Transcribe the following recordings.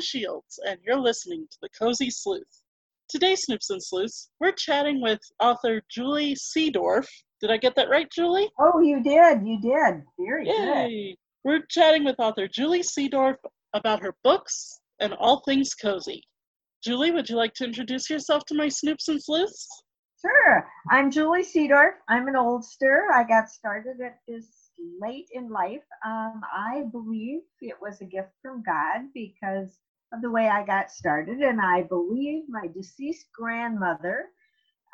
Shields, and you're listening to The Cozy Sleuth. Today, Snoops and Sleuths, we're chatting with author Julie Seedorf. Did I get that right, Julie? Oh, you did. You did. Very good. Yay! We're chatting with author Julie Seedorf about her books and all things cozy. Julie, would you like to introduce yourself to my Snoops and Sleuths? Sure. I'm Julie Seedorf. I'm an oldster. I got started at this late in life. Um, I believe it was a gift from God because of the way I got started, and I believe my deceased grandmother,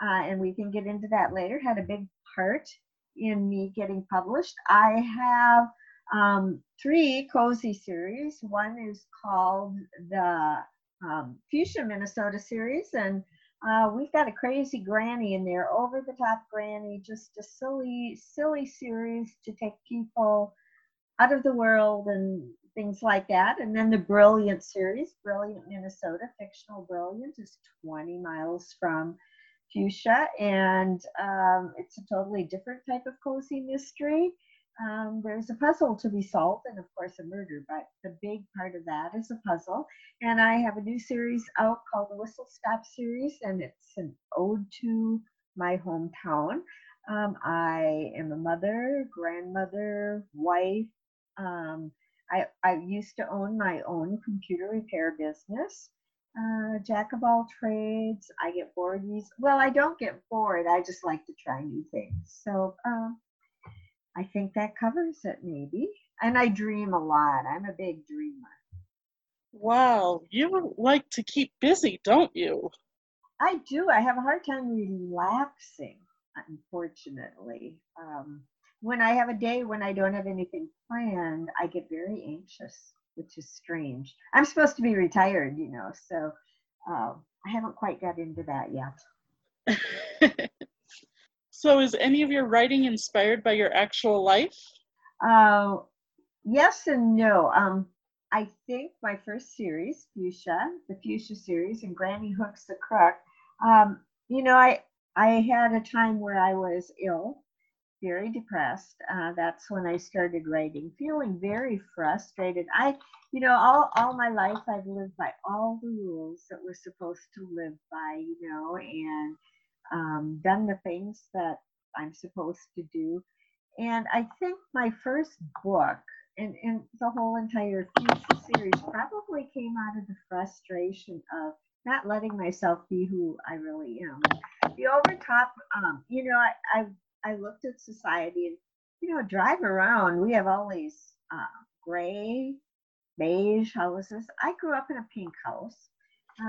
uh, and we can get into that later, had a big part in me getting published. I have um, three cozy series. One is called the um, Fuchsia Minnesota series, and uh, we've got a crazy granny in there, over the top granny, just a silly, silly series to take people out of the world and things like that. And then the Brilliant series, Brilliant Minnesota, fictional Brilliant, is 20 miles from Fuchsia, and um, it's a totally different type of cozy mystery. Um, there's a puzzle to be solved and of course a murder but the big part of that is a puzzle. And i have a new series out called the whistle stop series and it's an ode to my hometown. Um, i am a mother grandmother wife um, I, I used to own my own computer repair business uh, jack of all trades i get bored well i don't get bored i just like to try new things so um, I think that covers it, maybe. And I dream a lot. I'm a big dreamer. Wow, you like to keep busy, don't you? I do. I have a hard time relaxing, unfortunately. Um, when I have a day when I don't have anything planned, I get very anxious, which is strange. I'm supposed to be retired, you know, so uh, I haven't quite got into that yet. So, is any of your writing inspired by your actual life? Uh, yes and no. Um, I think my first series, Fuchsia, the Fuchsia series, and Granny Hooks the Crook. Um, you know, I I had a time where I was ill, very depressed. Uh, that's when I started writing, feeling very frustrated. I, you know, all all my life I've lived by all the rules that we're supposed to live by, you know, and um, done the things that I'm supposed to do. And I think my first book and, and the whole entire series probably came out of the frustration of not letting myself be who I really am. The overtop, um, you know, I, I, I looked at society and, you know, drive around. We have all these uh, gray, beige houses. I grew up in a pink house.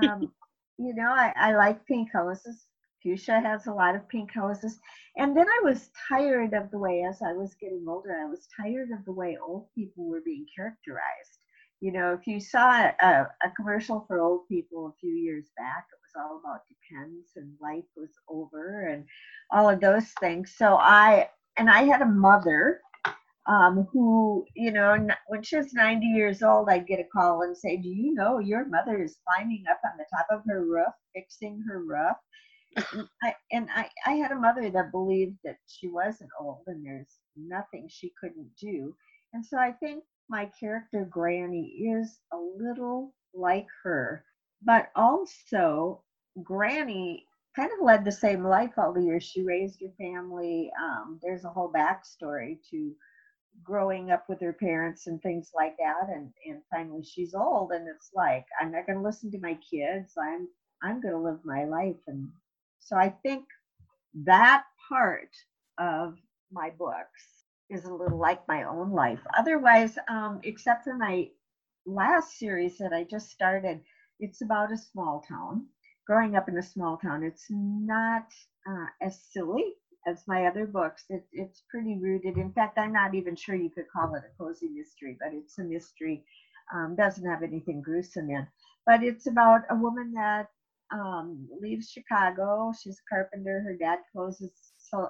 Um, you know, I, I like pink houses. Fuchsia has a lot of pink houses. And then I was tired of the way, as I was getting older, I was tired of the way old people were being characterized. You know, if you saw a, a commercial for old people a few years back, it all about depends and life was over and all of those things. So I, and I had a mother um, who, you know, when she was 90 years old, I'd get a call and say, Do you know your mother is climbing up on the top of her roof, fixing her roof? I, and I, I had a mother that believed that she wasn't old and there's nothing she couldn't do. And so I think my character Granny is a little like her, but also Granny kind of led the same life all the years. She raised her family. Um, there's a whole backstory to growing up with her parents and things like that. And, and finally she's old and it's like, I'm not going to listen to my kids. I'm, I'm going to live my life and so I think that part of my books is a little like my own life. Otherwise, um, except for my last series that I just started, it's about a small town. Growing up in a small town, it's not uh, as silly as my other books. It, it's pretty rooted. In fact, I'm not even sure you could call it a cozy mystery, but it's a mystery. Um, doesn't have anything gruesome in. But it's about a woman that um, leaves Chicago. She's a carpenter. Her dad closes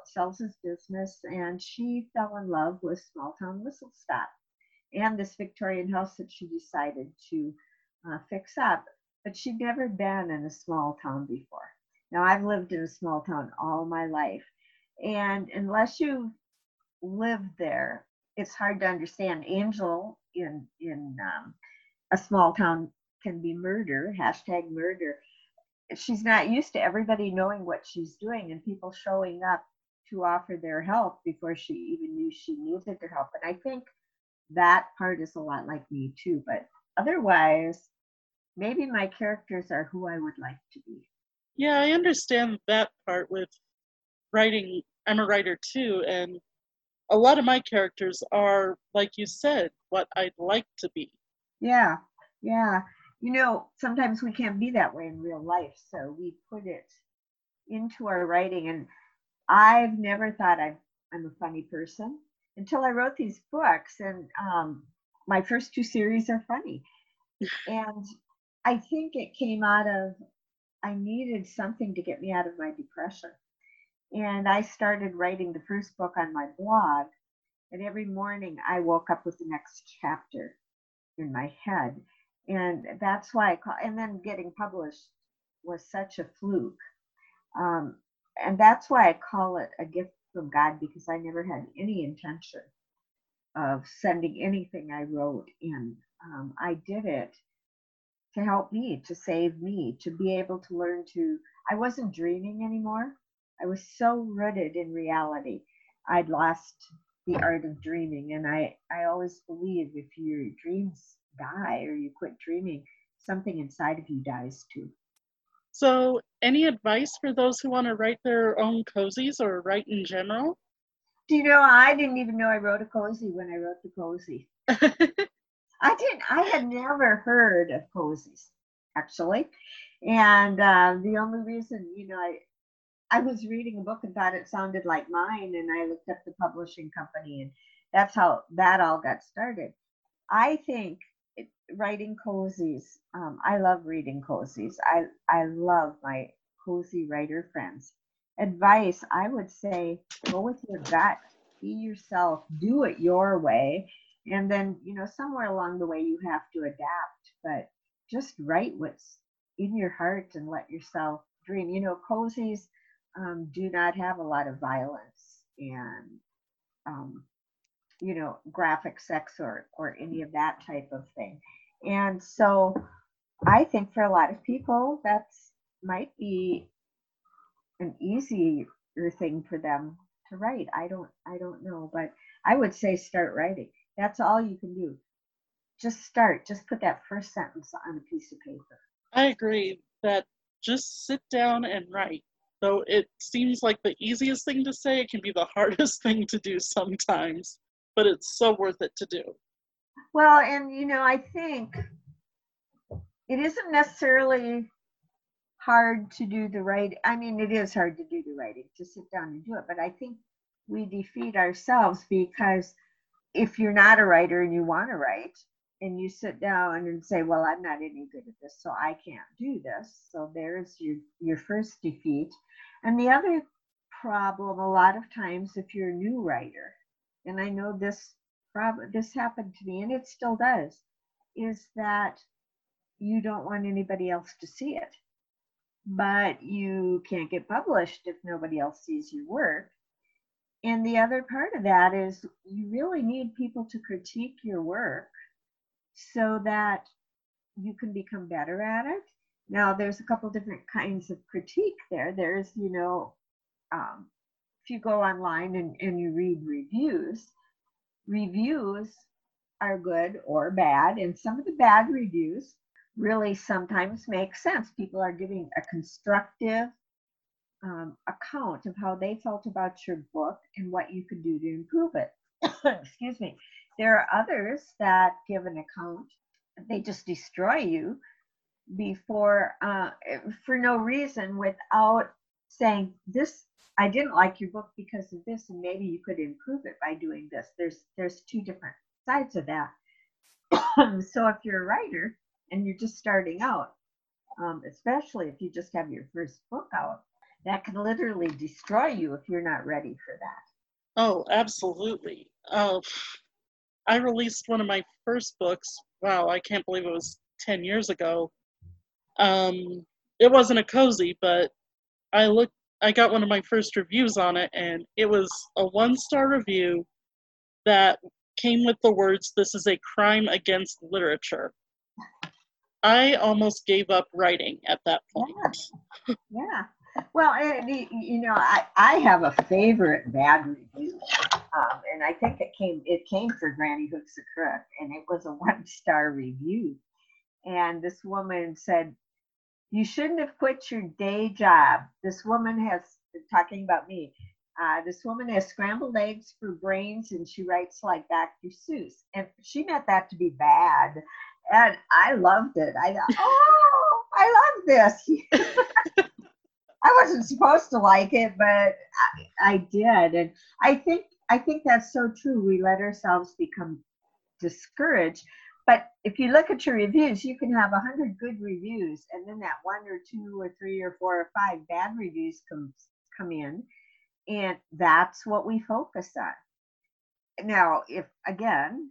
sells his business, and she fell in love with small town whistle stop and this Victorian house that she decided to uh, fix up. But she'd never been in a small town before. Now I've lived in a small town all my life, and unless you live there, it's hard to understand. Angel in in um, a small town can be murder, hashtag murder. She's not used to everybody knowing what she's doing and people showing up to offer their help before she even knew she needed their help. And I think that part is a lot like me too. But otherwise, maybe my characters are who I would like to be. Yeah, I understand that part with writing. I'm a writer too, and a lot of my characters are, like you said, what I'd like to be. Yeah, yeah. You know, sometimes we can't be that way in real life, so we put it into our writing. And I've never thought i am a funny person until I wrote these books, and um, my first two series are funny. and I think it came out of I needed something to get me out of my depression. And I started writing the first book on my blog. And every morning I woke up with the next chapter in my head. And that's why I call, and then getting published was such a fluke. Um, and that's why I call it a gift from God because I never had any intention of sending anything I wrote in. Um, I did it to help me, to save me, to be able to learn to. I wasn't dreaming anymore. I was so rooted in reality. I'd lost the art of dreaming. And I, I always believe if your dreams die or you quit dreaming, something inside of you dies too. So, any advice for those who want to write their own cozies or write in general? Do you know, I didn't even know I wrote a cozy when I wrote the cozy. I didn't. I had never heard of cozies actually, and uh, the only reason, you know, I I was reading a book and thought it sounded like mine, and I looked up the publishing company, and that's how that all got started. I think it, writing cozies. Um, I love reading cozies. I I love my cozy writer friends. Advice: I would say go with your gut. Be yourself. Do it your way and then you know somewhere along the way you have to adapt but just write what's in your heart and let yourself dream. You know cozies um, do not have a lot of violence and um, you know graphic sex or or any of that type of thing. And so i think for a lot of people that's might be an easier thing for them to write. I don't i don't know but i would say start writing that's all you can do. Just start. Just put that first sentence on a piece of paper. I agree that just sit down and write. Though it seems like the easiest thing to say, it can be the hardest thing to do sometimes, but it's so worth it to do. Well, and you know, I think it isn't necessarily hard to do the writing. I mean, it is hard to do the writing, to sit down and do it, but I think we defeat ourselves because if you're not a writer and you want to write and you sit down and say well i'm not any good at this so i can't do this so there's your your first defeat. And the other problem a lot of times if you're a new writer and i know this prob- this happened to me and it still does is that you don't want anybody else to see it. But you can't get published if nobody else sees your work and the other part of that is you really need people to critique your work so that you can become better at it. Now, there's a couple different kinds of critique there. There's, you know, um, if you go online and, and you read reviews, reviews are good or bad. And some of the bad reviews really sometimes make sense. People are giving a constructive um, account of how they felt about your book and what you could do to improve it. Excuse me. There are others that give an account, they just destroy you before, uh, for no reason without saying, This, I didn't like your book because of this, and maybe you could improve it by doing this. There's, there's two different sides of that. so if you're a writer and you're just starting out, um, especially if you just have your first book out, that can literally destroy you if you're not ready for that. Oh, absolutely. Uh, I released one of my first books. Wow, I can't believe it was 10 years ago. Um, it wasn't a cozy, but I looked I got one of my first reviews on it and it was a one-star review that came with the words this is a crime against literature. I almost gave up writing at that point. Yeah. yeah. Well, and, you know, I, I have a favorite bad review, um, and I think it came it came for Granny Hooks the Crook, and it was a one star review. And this woman said, "You shouldn't have quit your day job." This woman has talking about me. Uh, this woman has scrambled eggs for brains, and she writes like Dr. Seuss, and she meant that to be bad, and I loved it. I thought, oh, I love this. I wasn't supposed to like it, but I, I did, and I think I think that's so true. We let ourselves become discouraged. But if you look at your reviews, you can have a hundred good reviews, and then that one or two or three or four or five bad reviews come come in, and that's what we focus on. Now, if again,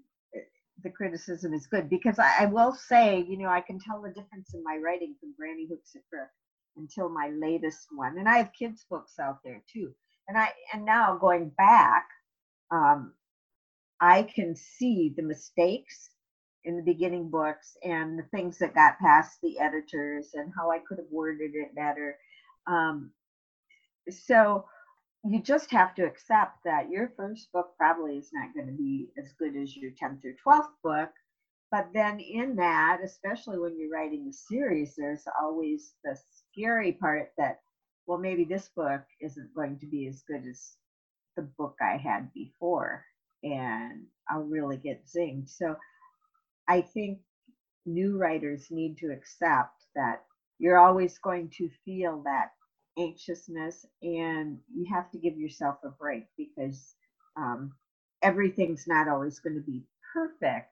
the criticism is good because I, I, will say, you know, I can tell the difference in my writing from Granny Hooks at Crook until my latest one, and I have kids' books out there too. And I and now going back, um, I can see the mistakes in the beginning books and the things that got past the editors and how I could have worded it better. Um, so you just have to accept that your first book probably is not going to be as good as your 10th or 12th book. But then in that, especially when you're writing a series, there's always the scary part that, well, maybe this book isn't going to be as good as the book I had before, and I'll really get zinged. So I think new writers need to accept that you're always going to feel that anxiousness and you have to give yourself a break because um, everything's not always going to be perfect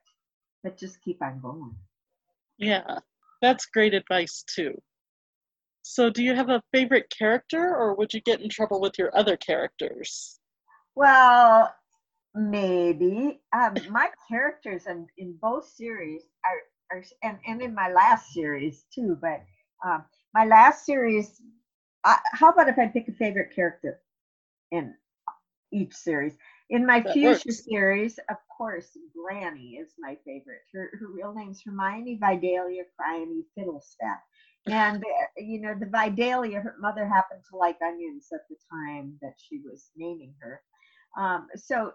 but just keep on going yeah that's great advice too so do you have a favorite character or would you get in trouble with your other characters well maybe um, my characters in, in both series are, are and, and in my last series too but um, my last series I, how about if I pick a favorite character in each series? In my that Fuchsia works. series, of course, Granny is my favorite. Her, her real name's Hermione Vidalia Cryony Fiddlestaff. And, you know, the Vidalia, her mother happened to like onions at the time that she was naming her. Um, so,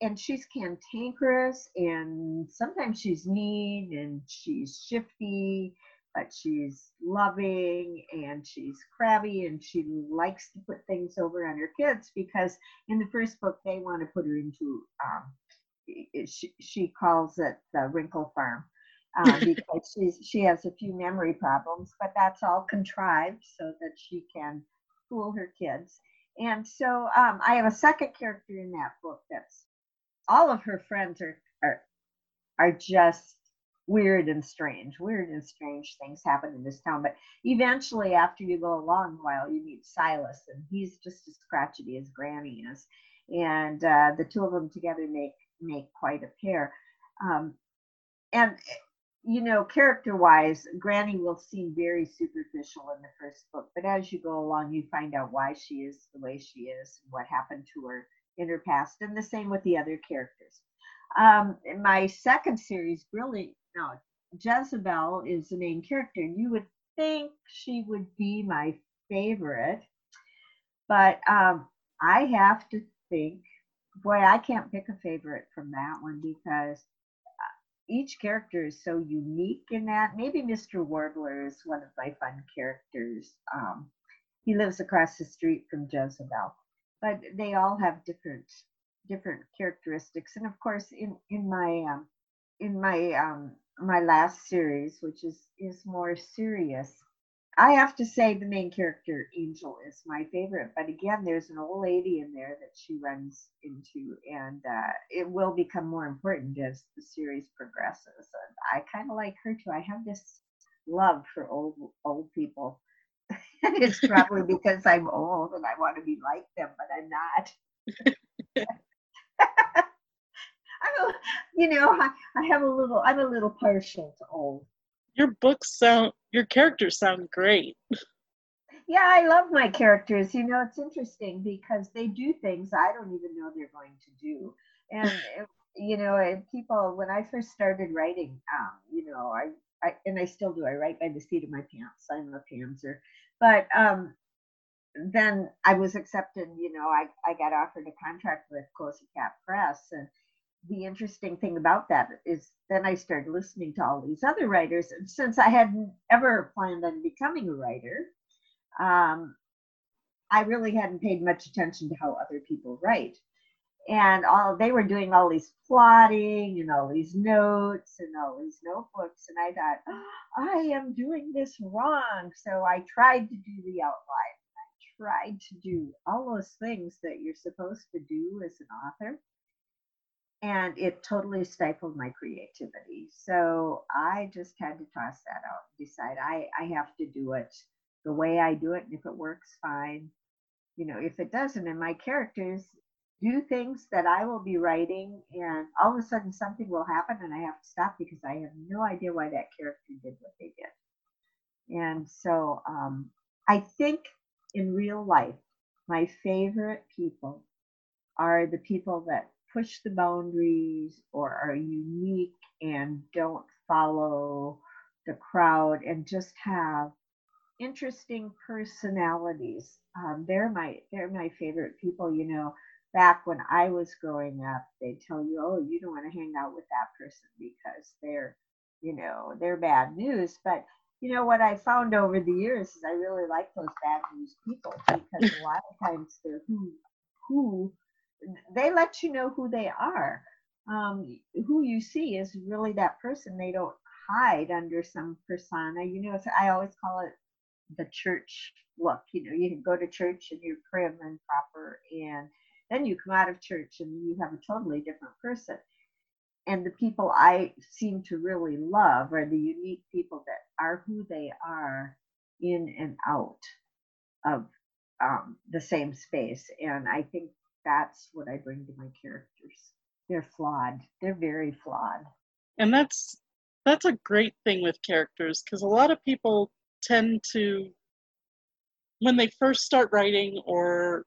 and she's cantankerous and sometimes she's mean and she's shifty but she's loving and she's crabby and she likes to put things over on her kids because in the first book they want to put her into um, she, she calls it the wrinkle farm um, because she's she has a few memory problems but that's all contrived so that she can fool her kids and so um, i have a second character in that book that's all of her friends are are are just weird and strange. Weird and strange things happen in this town. But eventually, after you go a long while, you meet Silas, and he's just as crotchety as Granny is. And uh, the two of them together make make quite a pair. Um, and you know, character-wise, Granny will seem very superficial in the first book, but as you go along, you find out why she is the way she is, and what happened to her in her past, and the same with the other characters. Um, my second series really now, Jezebel is the main character. and You would think she would be my favorite, but um, I have to think, boy, I can't pick a favorite from that one because each character is so unique in that. Maybe Mr. Warbler is one of my fun characters. Um, he lives across the street from Jezebel, but they all have different different characteristics. And of course, in in my um, in my um, my last series, which is is more serious. I have to say the main character, Angel, is my favorite. But again, there's an old lady in there that she runs into, and uh, it will become more important as the series progresses. And I kind of like her too. I have this love for old old people. it's probably because I'm old and I want to be like them, but I'm not. I'm a, you know, I, I have a little, I'm a little partial to old. Your books sound, your characters sound great. Yeah, I love my characters. You know, it's interesting because they do things I don't even know they're going to do. And, you know, people, when I first started writing, um, you know, I, I, and I still do. I write by the seat of my pants. I'm a pantser. But um, then I was accepted. You know, I I got offered a contract with Cozy Cat Press, and the interesting thing about that is then I started listening to all these other writers, and since I hadn't ever planned on becoming a writer, um, I really hadn't paid much attention to how other people write. And all they were doing all these plotting and all these notes and all these notebooks and i thought oh, i am doing this wrong. So i tried to do the outline. I tried to do all those things that you're supposed to do as an author and it totally stifled my creativity so i just had to toss that out decide i i have to do it the way i do it and if it works fine you know if it doesn't and my characters do things that I will be writing, and all of a sudden something will happen, and I have to stop because I have no idea why that character did what they did. And so um, I think in real life, my favorite people are the people that push the boundaries or are unique and don't follow the crowd and just have interesting personalities. Um, they're my they're my favorite people. You know, back when I was growing up, they tell you, oh, you don't want to hang out with that person because they're, you know, they're bad news. But you know what I found over the years is I really like those bad news people because a lot of times they're who who they let you know who they are. Um, who you see is really that person. They don't hide under some persona. You know, I always call it the church look. You know, you can go to church and you're prim and proper and then you come out of church and you have a totally different person. And the people I seem to really love are the unique people that are who they are in and out of um, the same space. And I think that's what I bring to my characters. They're flawed. They're very flawed. And that's that's a great thing with characters because a lot of people tend to when they first start writing or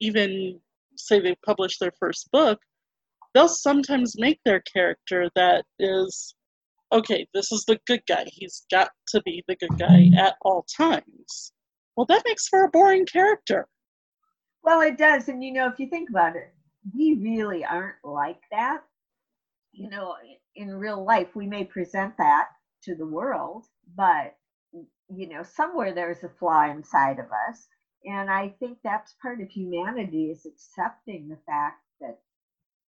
even say they publish their first book, they'll sometimes make their character that is okay, this is the good guy. He's got to be the good guy at all times. Well, that makes for a boring character. Well, it does. And you know, if you think about it, we really aren't like that. You know, in real life, we may present that to the world, but, you know, somewhere there's a flaw inside of us and I think that's part of humanity is accepting the fact that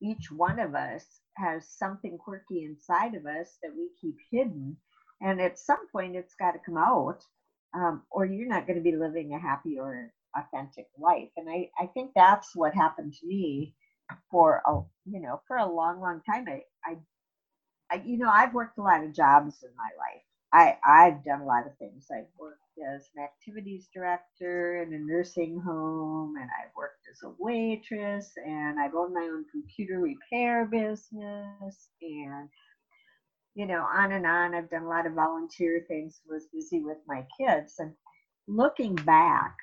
each one of us has something quirky inside of us that we keep hidden. And at some point, it's got to come out, um, or you're not going to be living a happy or authentic life. And I, I think that's what happened to me for a you know for a long long time. I, I, I you know I've worked a lot of jobs in my life. I I've done a lot of things. I've worked as an activities director in a nursing home, and I've worked as a waitress, and I've owned my own computer repair business, and you know, on and on. I've done a lot of volunteer things, was busy with my kids. And looking back,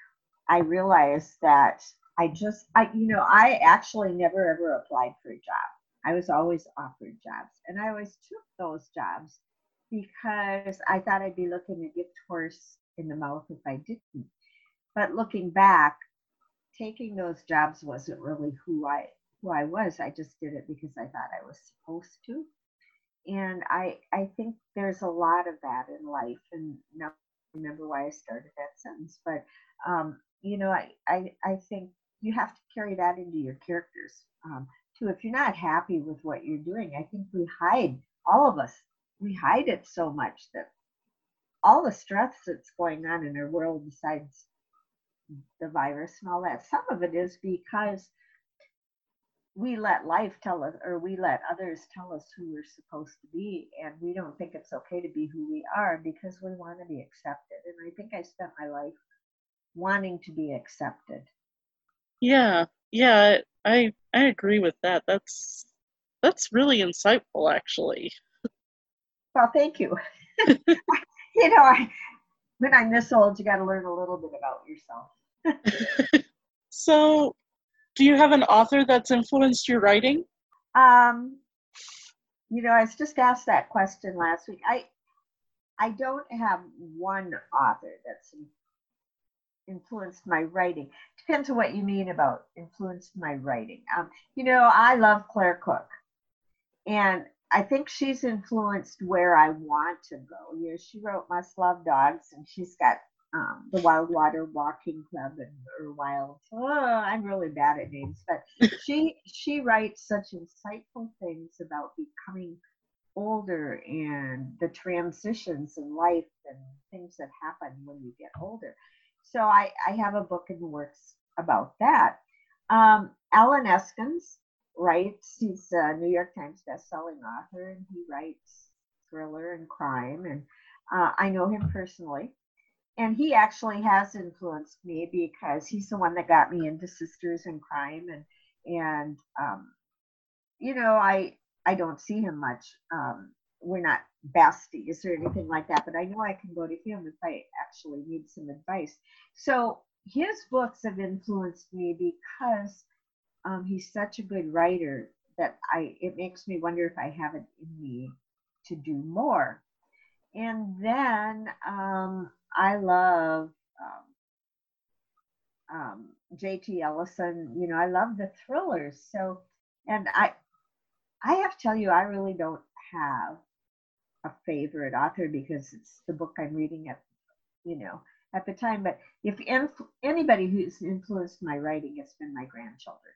I realized that I just, I, you know, I actually never ever applied for a job. I was always offered jobs, and I always took those jobs because I thought I'd be looking a gift horse in the mouth if I didn't. But looking back, taking those jobs wasn't really who I who I was. I just did it because I thought I was supposed to. And I I think there's a lot of that in life. And now I remember why I started that sentence. But um, you know, I, I I think you have to carry that into your characters um, too. If you're not happy with what you're doing, I think we hide all of us. We hide it so much that all the stress that's going on in our world besides the virus and all that some of it is because we let life tell us or we let others tell us who we're supposed to be and we don't think it's okay to be who we are because we want to be accepted and i think i spent my life wanting to be accepted yeah yeah i i agree with that that's that's really insightful actually well thank you you know, I, when I'm this old, you got to learn a little bit about yourself. so, do you have an author that's influenced your writing? Um, you know, I was just asked that question last week. I I don't have one author that's influenced my writing. Depends on what you mean about influenced my writing. Um, you know, I love Claire Cook, and I think she's influenced where I want to go. You know, she wrote Must Love Dogs, and she's got um, the Wildwater Walking Club and or Wild. Oh, I'm really bad at names, but she she writes such insightful things about becoming older and the transitions in life and things that happen when you get older. So I, I have a book in the works about that. Um, Allen Eskens writes, he's a New York Times bestselling author, and he writes thriller and crime. And uh, I know him personally. And he actually has influenced me because he's the one that got me into Sisters in Crime. And, and um, you know, I, I don't see him much. Um, we're not besties or anything like that, but I know I can go to him if I actually need some advice. So his books have influenced me because um, he's such a good writer that I it makes me wonder if I have it in me to do more. And then um, I love um, um J.T. Ellison. You know, I love the thrillers. So, and I I have to tell you, I really don't have a favorite author because it's the book I'm reading at, you know, at the time. But if inf- anybody who's influenced my writing, it's been my grandchildren.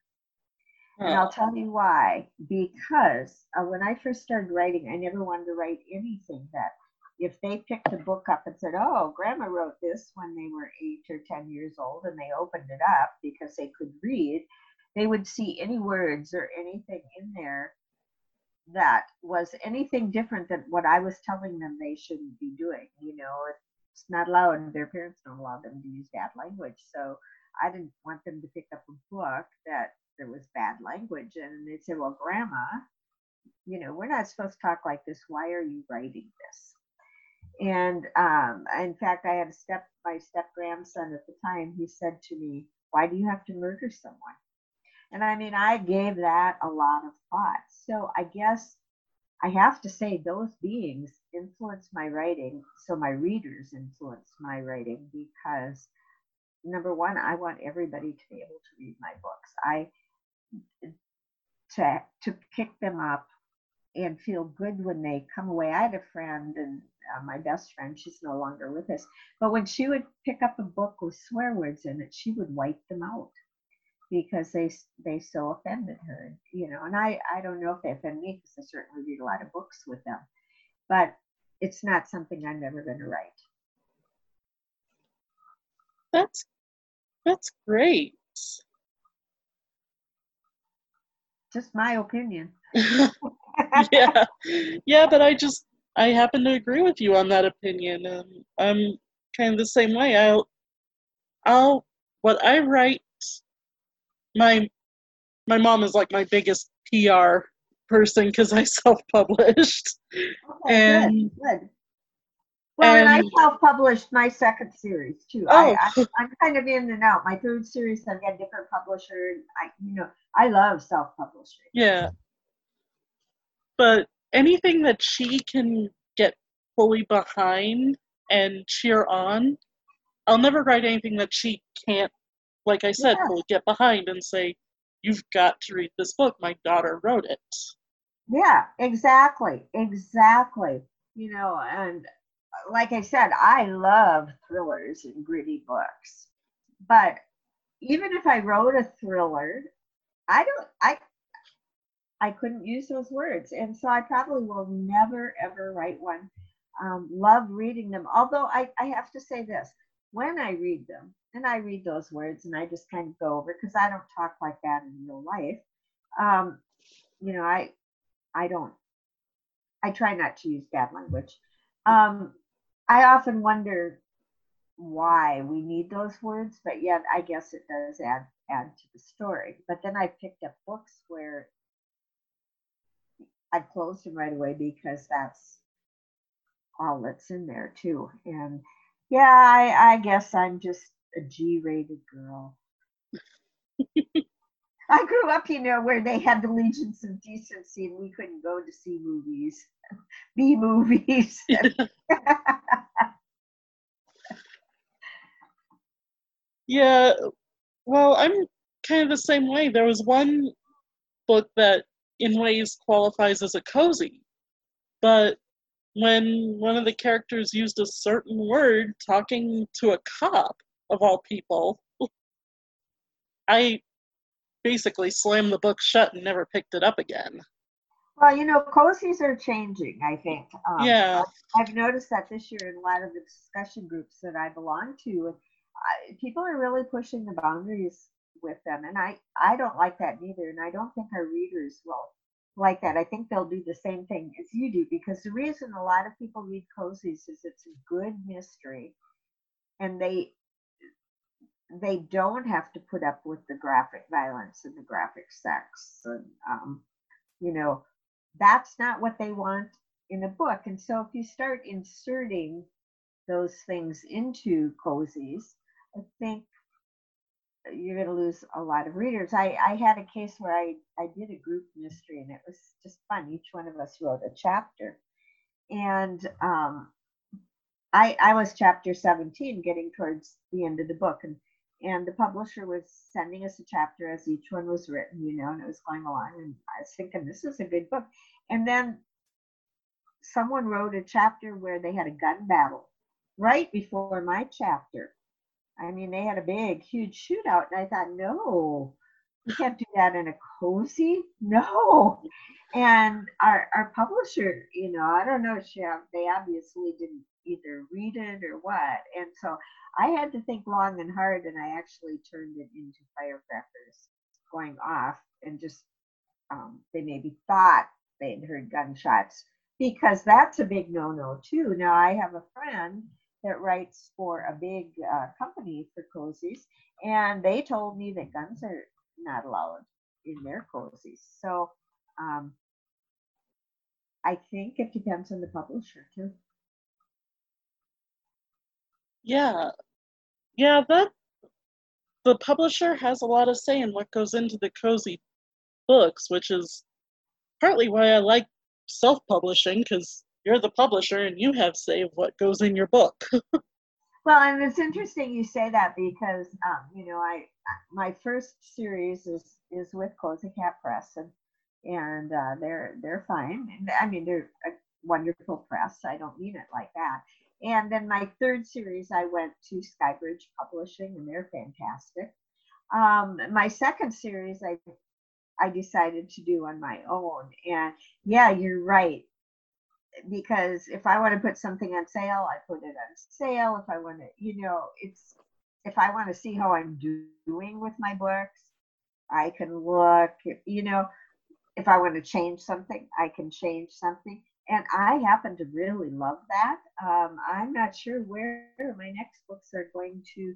And I'll tell you why. Because uh, when I first started writing, I never wanted to write anything that if they picked a book up and said, Oh, grandma wrote this when they were eight or 10 years old, and they opened it up because they could read, they would see any words or anything in there that was anything different than what I was telling them they shouldn't be doing. You know, it's not allowed, their parents don't allow them to use bad language. So I didn't want them to pick up a book that there was bad language. And they'd say, Well, Grandma, you know, we're not supposed to talk like this. Why are you writing this? And um, in fact, I had a step, my step grandson at the time, he said to me, Why do you have to murder someone? And I mean, I gave that a lot of thought. So I guess I have to say those beings influence my writing. So my readers influence my writing because number one, I want everybody to be able to read my books. I to to pick them up and feel good when they come away. I had a friend and uh, my best friend, she's no longer with us, but when she would pick up a book with swear words in it, she would wipe them out because they they so offended her, you know. And I I don't know if they offend me because I certainly read a lot of books with them, but it's not something I'm ever going to write. That's that's great. Just my opinion. yeah, yeah, but I just I happen to agree with you on that opinion. Um, I'm kind of the same way. I'll I'll what I write my my mom is like my biggest PR person because I self-published. Okay, and good, good. Well, and, and I self-published my second series too. Oh. I, I, am kind of in and out. My third series, I've got different publisher. I, you know, I love self-publishing. Yeah, but anything that she can get fully behind and cheer on, I'll never write anything that she can't like I said, yeah. will get behind and say, You've got to read this book. My daughter wrote it. Yeah, exactly. Exactly. You know, and uh, like I said, I love thrillers and gritty books. But even if I wrote a thriller, I don't I I couldn't use those words. And so I probably will never ever write one. Um, love reading them. Although I, I have to say this when I read them, and I read those words and I just kind of go over because I don't talk like that in real life. Um, you know, I I don't I try not to use bad language. Um, I often wonder why we need those words, but yet I guess it does add add to the story. But then I picked up books where I closed them right away because that's all that's in there too. And yeah, I, I guess I'm just a G-rated girl. I grew up, you know, where they had the legions of decency, and we couldn't go to see movies, B movies. yeah, well, I'm kind of the same way. There was one book that, in ways, qualifies as a cozy, but when one of the characters used a certain word talking to a cop of all people, I basically slammed the book shut and never picked it up again. Well, you know, cozies are changing, I think. Um, yeah. I've noticed that this year in a lot of the discussion groups that I belong to, I, people are really pushing the boundaries with them. And I, I don't like that neither. And I don't think our readers will like that. I think they'll do the same thing as you do because the reason a lot of people read cozies is it's a good mystery and they they don't have to put up with the graphic violence and the graphic sex and um, you know that's not what they want in a book and so if you start inserting those things into cozies i think you're going to lose a lot of readers. I, I had a case where I, I did a group mystery and it was just fun. Each one of us wrote a chapter. And um, I, I was chapter 17, getting towards the end of the book. And, and the publisher was sending us a chapter as each one was written, you know, and it was going along. And I was thinking, this is a good book. And then someone wrote a chapter where they had a gun battle right before my chapter I mean, they had a big, huge shootout, and I thought, no, you can't do that in a cozy. No. And our our publisher, you know, I don't know, they obviously didn't either read it or what. And so I had to think long and hard, and I actually turned it into firecrackers going off, and just um, they maybe thought they had heard gunshots because that's a big no-no too. Now I have a friend that writes for a big uh, company for cozies, and they told me that guns are not allowed in their cozies. So um, I think it depends on the publisher too. Yeah, yeah, that the publisher has a lot of say in what goes into the cozy books, which is partly why I like self-publishing because you're the publisher and you have say of what goes in your book. well, and it's interesting you say that because um, you know I my first series is is with Cozy Cat Press and and uh, they're they're fine. I mean they're a wonderful press. I don't mean it like that. And then my third series, I went to Skybridge Publishing, and they're fantastic. Um, my second series, I I decided to do on my own. And yeah, you're right because if I want to put something on sale, I put it on sale. If I want to, you know, it's if I want to see how I'm doing with my books, I can look, you know, if I want to change something, I can change something. And I happen to really love that. Um, I'm not sure where my next books are going to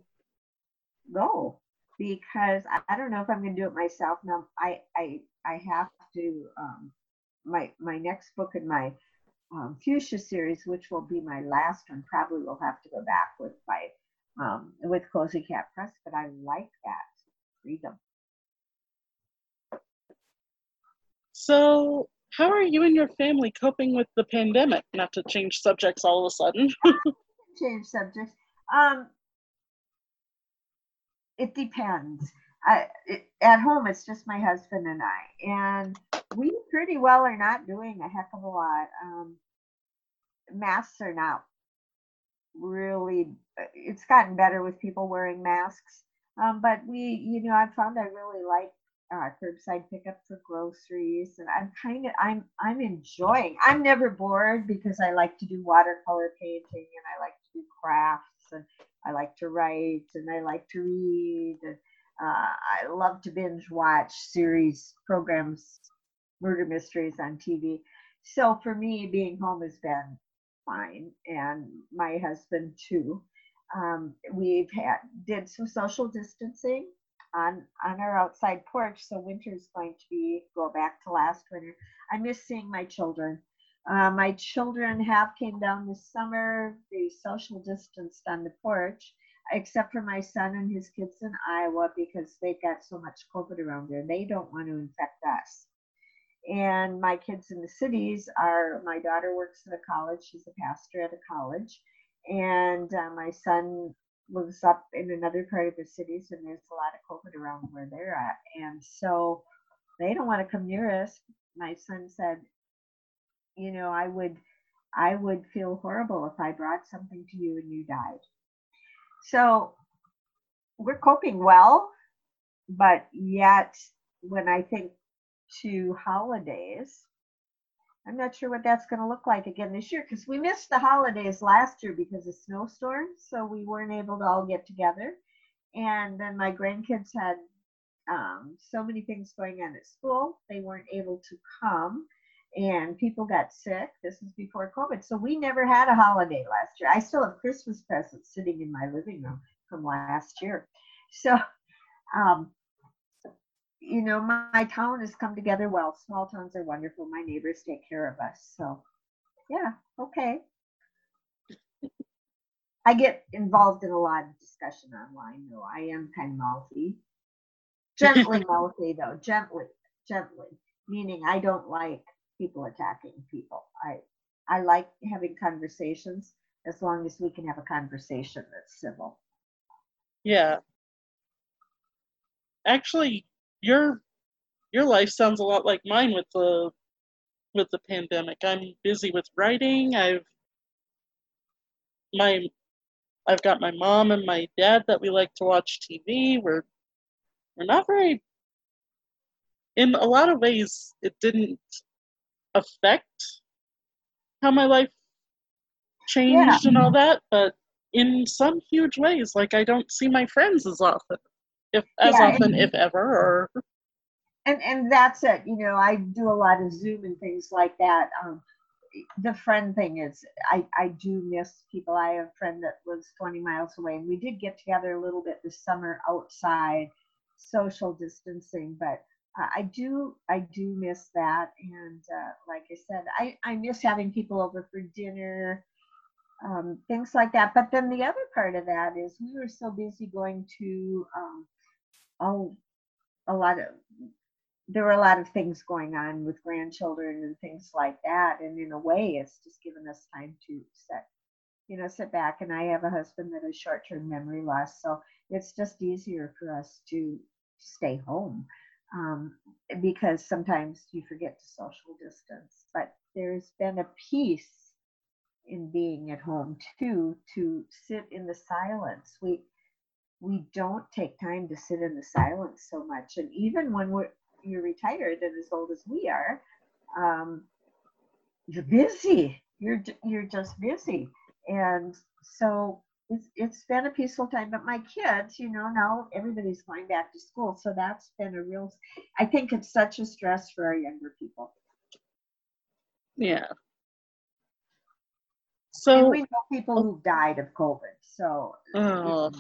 go because I, don't know if I'm going to do it myself. Now, I I I have to. Um, my my next book in my um, fuchsia series, which will be my last one, probably will have to go back with my um, with Cozy Cat Press, but I like that freedom. So, how are you and your family coping with the pandemic? Not to change subjects all of a sudden. change subjects. Um, it depends. I, it, at home, it's just my husband and I, and we pretty well are not doing a heck of a lot. Um, masks are not really. It's gotten better with people wearing masks, um, but we, you know, I found I really like uh, curbside pickup for groceries, and I'm kind of, I'm, I'm enjoying. I'm never bored because I like to do watercolor painting and I like to do crafts and I like to write and I like to read and uh, I love to binge watch series programs, murder mysteries on TV. So for me, being home has been fine, and my husband too. Um, we've had did some social distancing on on our outside porch, so winter's going to be go back to last winter. I miss seeing my children. Uh, my children have came down this summer. They social distanced on the porch except for my son and his kids in Iowa because they've got so much COVID around there. They don't want to infect us. And my kids in the cities are my daughter works at a college, she's a pastor at a college. And uh, my son lives up in another part of the cities, and there's a lot of COVID around where they're at, and so they don't want to come near us. My son said, you know, I would, I would feel horrible if I brought something to you and you died. So we're coping well, but yet when I think to holidays, I'm not sure what that's going to look like again this year because we missed the holidays last year because of snowstorms, so we weren't able to all get together. And then my grandkids had um, so many things going on at school, they weren't able to come, and people got sick. This was before COVID, so we never had a holiday last year. I still have Christmas presents sitting in my living room from last year. So, um, you know, my, my town has come together well. Small towns are wonderful. My neighbors take care of us. So, yeah, okay. I get involved in a lot of discussion online, though. I am kind of mouthy. Gently mouthy, though. Gently, gently. Meaning I don't like people attacking people. I I like having conversations as long as we can have a conversation that's civil. Yeah. Actually, your your life sounds a lot like mine with the with the pandemic. I'm busy with writing. I've my I've got my mom and my dad that we like to watch TV. We're we're not very in a lot of ways it didn't affect how my life changed Yeah. and all that, but in some huge ways, like I don't see my friends as often, if as Yeah, often, and- if ever, or and and that's it you know i do a lot of zoom and things like that um the friend thing is i i do miss people i have a friend that lives 20 miles away and we did get together a little bit this summer outside social distancing but uh, i do i do miss that and uh, like i said i i miss having people over for dinner um, things like that. But then the other part of that is we were so busy going to um, oh a lot of there were a lot of things going on with grandchildren and things like that. And in a way it's just given us time to set you know sit back. And i have a husband that has short-term memory loss so it's just easier for us to stay home um, because sometimes you forget to social distance. But there's been a peace in being at home too to sit in the silence we we don't take time to sit in the silence so much and even when we're you're retired and as old as we are, um, you're busy. You're you're just busy, and so it's it's been a peaceful time. But my kids, you know, now everybody's going back to school, so that's been a real. I think it's such a stress for our younger people. yeah. And So, we know people who died of COVID, so uh, know,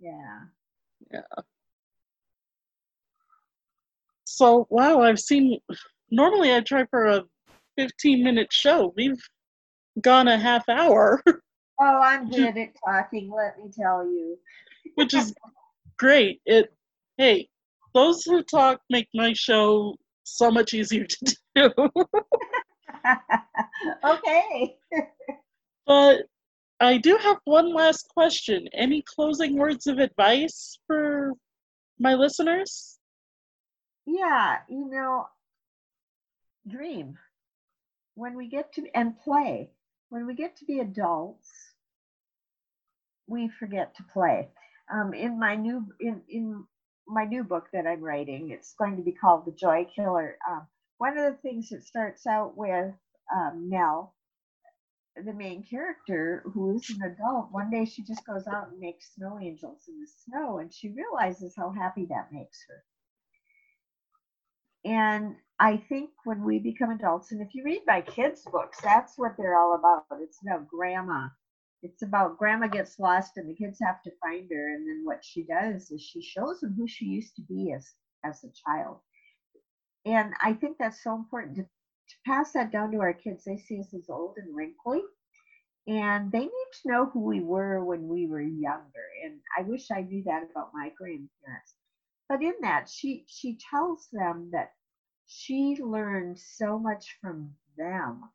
yeah. so wow, I've seen. Normally, I try for a 15 minute show. We've gone a half hour, Oh, I'm good at talking. Let me tell you. which is great. It hey, those who talk make my show so much easier to do. okay. But I do have one last question. Any closing words of advice for my listeners? Yeah, you know, dream. When we get to and play, when we get to be adults, we forget to play. Um, in my new in in my new book that I'm writing, it's going to be called The Joy Killer. Um, one of the things it starts out with um, Nell, the main character, who is an adult. One day she just goes out and makes snow angels in the snow, and she realizes how happy that makes her. And I think when we become adults, and if you read my kids' books, that's what they're all about. It's about grandma. It's about grandma gets lost and the kids have to find her. And then what she does is she shows them who she used to be as, as a child. And I think that's so important to, pass that down to our kids. They see us as old and wrinkly. And they need to know who we were when we were younger. And I wish I knew that about my grandparents. But in that, she she tells them that she learned so much from them.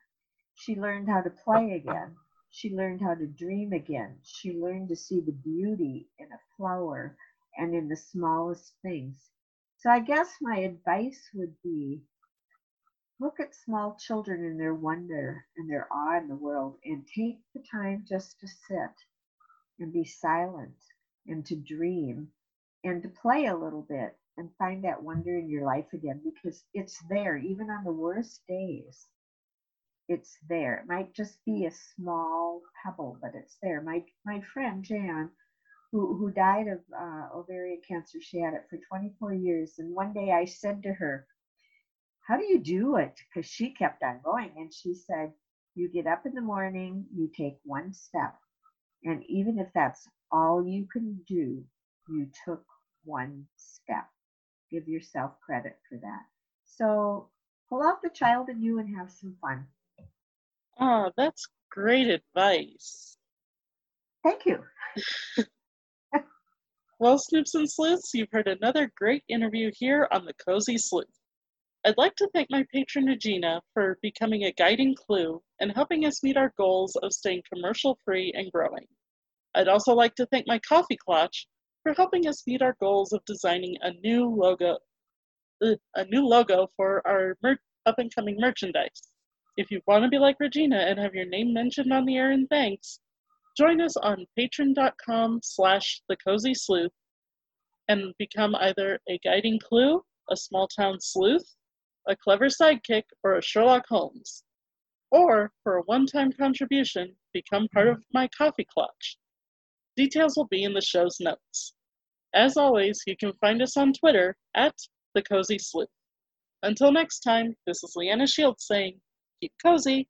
She learned how to play again. She learned how to dream again. She learned to see the beauty in a flower and in the smallest things. So I guess my advice would be look at small children and their wonder and their awe in the world and take the time just to sit and be silent and to dream and to play a little bit and find that wonder in your life again because it's there. Even on the worst days it's there. It might just be a small pebble but it's there. My my friend jan who, who died of uh, ovarian cancer she had it for 24 years. And one day i said to her how do you do it because she kept on going and she said you get up in the morning you take one step and even if that's all you can do you took one step give yourself credit for that. So pull out the child in you and have some fun. Oh, that's great advice. Thank you. well, Snoops and Sleuths, you've heard another great interview here on the Cozy Sleuth. I'd like to thank my patron Regina for becoming a guiding clue and helping us meet our goals of staying commercial free and growing. I'd also like to thank my Ko-fi Klatch for helping us meet our goals of designing a new logo, uh, a new logo for our mer- up and coming merchandise. If you want to be like Regina and have your name mentioned on the air in thanks, join us on patreon.com slash the cozy sleuth and become either a guiding clue, a small town sleuth, a clever sidekick, or a Sherlock Holmes. Or, for a one time contribution, become part of my Ko-fi Klatch. Details will be in the show's notes. As always, you can find us on Twitter at The Cozy Sleuth. Until next time, this is Leanna Shields saying, keep cozy